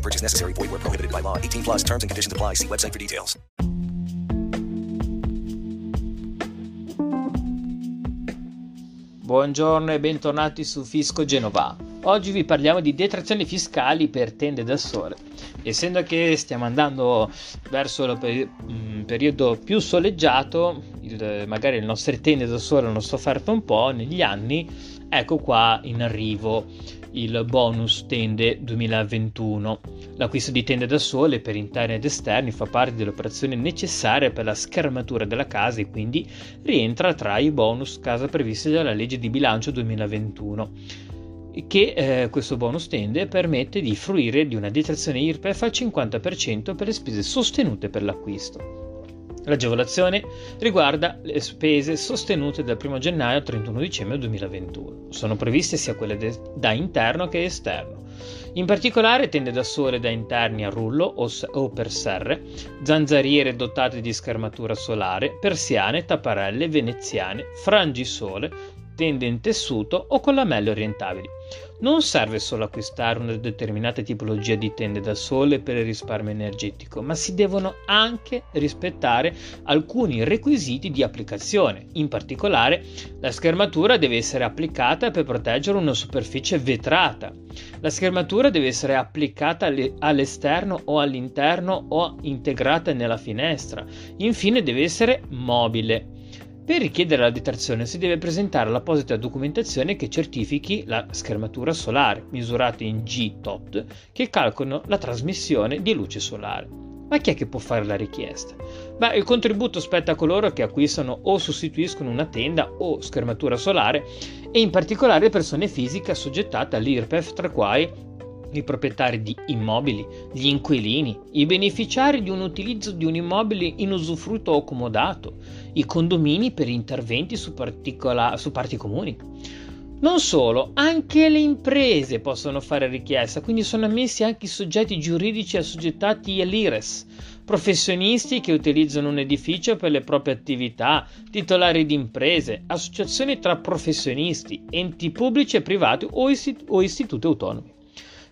Purchase necessary. Void where prohibited by law. 18 plus terms and conditions apply. See website for details. Buongiorno e bentornati su Fisco Genova. Oggi vi parliamo di detrazioni fiscali per tende da sole. Essendo che stiamo andando verso il peri- mm, periodo più soleggiato, il, magari le nostre tende da sole hanno sofferto un po' negli anni, ecco qua in arrivo il bonus tende 2021. L'acquisto di tende da sole per interni ed esterni fa parte delle operazioni necessarie per la schermatura della casa e quindi rientra tra i bonus casa previsti dalla legge di bilancio 2021 che eh, questo bonus tende permette di fruire di una detrazione IRPEF al 50% per le spese sostenute per l'acquisto. L'agevolazione riguarda le spese sostenute dal 1 gennaio al 31 dicembre 2021. Sono previste sia quelle de- da interno che esterno. In particolare tende da sole da interni a rullo o, s- o per serre, zanzariere dotate di schermatura solare, persiane, tapparelle, veneziane, frangisole, tende in tessuto o con lamelle orientabili. Non serve solo acquistare una determinata tipologia di tende da sole per il risparmio energetico, ma si devono anche rispettare alcuni requisiti di applicazione. In particolare, la schermatura deve essere applicata per proteggere una superficie vetrata. La schermatura deve essere applicata all'esterno o all'interno o integrata nella finestra. Infine deve essere mobile. Per richiedere la detrazione si deve presentare l'apposita documentazione che certifichi la schermatura solare, misurata in G-TOT, che calcolano la trasmissione di luce solare. Ma chi è che può fare la richiesta? Beh, il contributo spetta a coloro che acquistano o sostituiscono una tenda o schermatura solare e in particolare persone fisiche assoggettate all'IRPEF, tra cui i proprietari di immobili, gli inquilini, i beneficiari di un utilizzo di un immobile in usufrutto o comodato, i condomini per interventi su, particola- su parti comuni. Non solo, anche le imprese possono fare richiesta, quindi sono ammessi anche i soggetti giuridici assoggettati all'IRES, professionisti che utilizzano un edificio per le proprie attività, titolari di imprese, associazioni tra professionisti, enti pubblici e privati o istituti autonomi.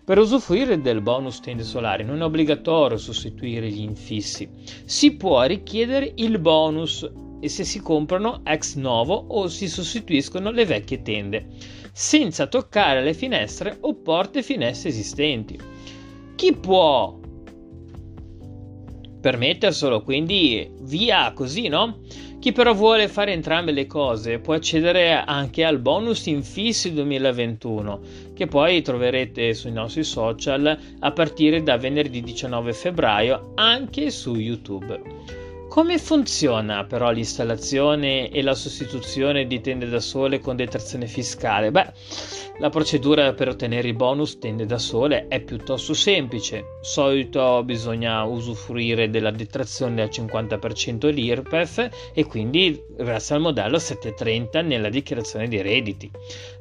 Per usufruire del bonus tende solari non è obbligatorio sostituire gli infissi, si può richiedere il bonus e se si comprano ex novo o si sostituiscono le vecchie tende, senza toccare le finestre o porte finestre esistenti. Chi può permetterselo, quindi via così, no? Chi però vuole fare entrambe le cose può accedere anche al bonus infissi 2021, che poi troverete sui nostri social a partire da venerdì 19 febbraio anche su YouTube. Come funziona però l'installazione e la sostituzione di tende da sole con detrazione fiscale? Beh, la procedura per ottenere i bonus tende da sole è piuttosto semplice. Solito bisogna usufruire della detrazione al 50% l'IRPEF e quindi grazie al modello 730 nella dichiarazione dei redditi.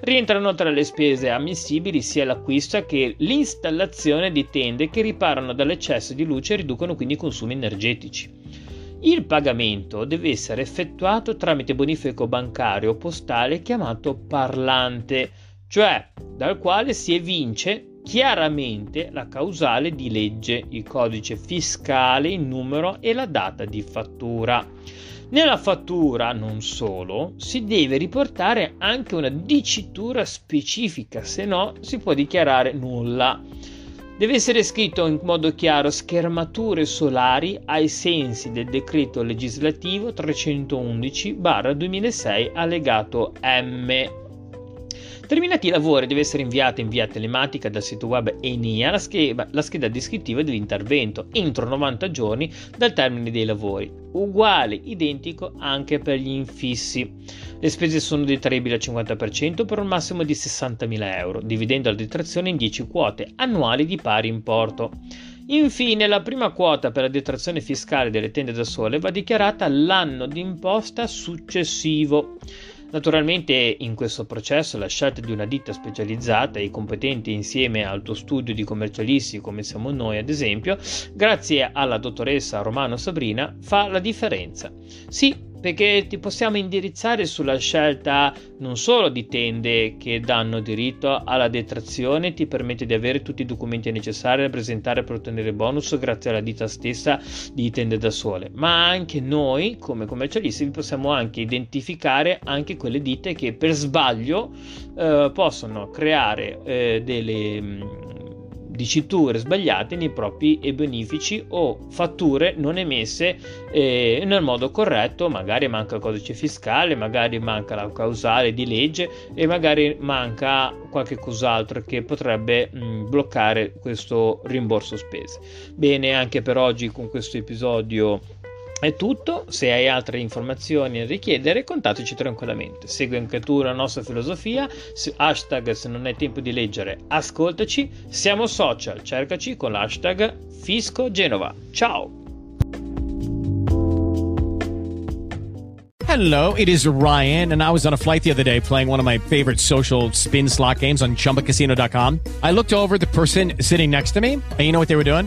Rientrano tra le spese ammissibili sia l'acquisto che l'installazione di tende che riparano dall'eccesso di luce e riducono quindi i consumi energetici. Il pagamento deve essere effettuato tramite bonifico bancario o postale chiamato parlante, cioè dal quale si evince chiaramente la causale di legge, il codice fiscale, il numero e la data di fattura. Nella fattura, non solo, si deve riportare anche una dicitura specifica, se no si può dichiarare nulla. Deve essere scritto in modo chiaro schermature solari ai sensi del decreto legislativo 311-2006 allegato M. Terminati i lavori deve essere inviata in via telematica dal sito web ENIA la scheda, la scheda descrittiva dell'intervento entro 90 giorni dal termine dei lavori, uguale, identico anche per gli infissi. Le spese sono detraibili al 50% per un massimo di 60.000 euro, dividendo la detrazione in 10 quote annuali di pari importo. Infine, la prima quota per la detrazione fiscale delle tende da sole va dichiarata l'anno d'imposta successivo. Naturalmente in questo processo la scelta di una ditta specializzata e competente insieme al tuo studio di commercialisti come siamo noi ad esempio, grazie alla dottoressa Romano Sabrina, fa la differenza. Sì, perché ti possiamo indirizzare sulla scelta non solo di tende che danno diritto alla detrazione, ti permette di avere tutti i documenti necessari da presentare per ottenere bonus grazie alla ditta stessa di tende da sole, ma anche noi come commercialisti possiamo anche identificare anche quelle ditte che per sbaglio eh, possono creare eh, delle mm, diciture sbagliate nei propri bonifici o fatture non emesse eh, nel modo corretto, magari manca il codice fiscale, magari manca la causale di legge e magari manca qualche cos'altro che potrebbe mh, bloccare questo rimborso spese. Bene, anche per oggi con questo episodio è tutto, se hai altre informazioni da richiedere contattaci tranquillamente. Segui anche tu la nostra filosofia, hashtag se non hai tempo di leggere ascoltaci, siamo social, cercaci con l'hashtag Fisco Genova. Ciao! Hello, it is Ryan and I was on a flight the other day playing one of my favorite social spin slot games on chumbacasino.com. I looked over the person sitting next to me and you know what they were doing?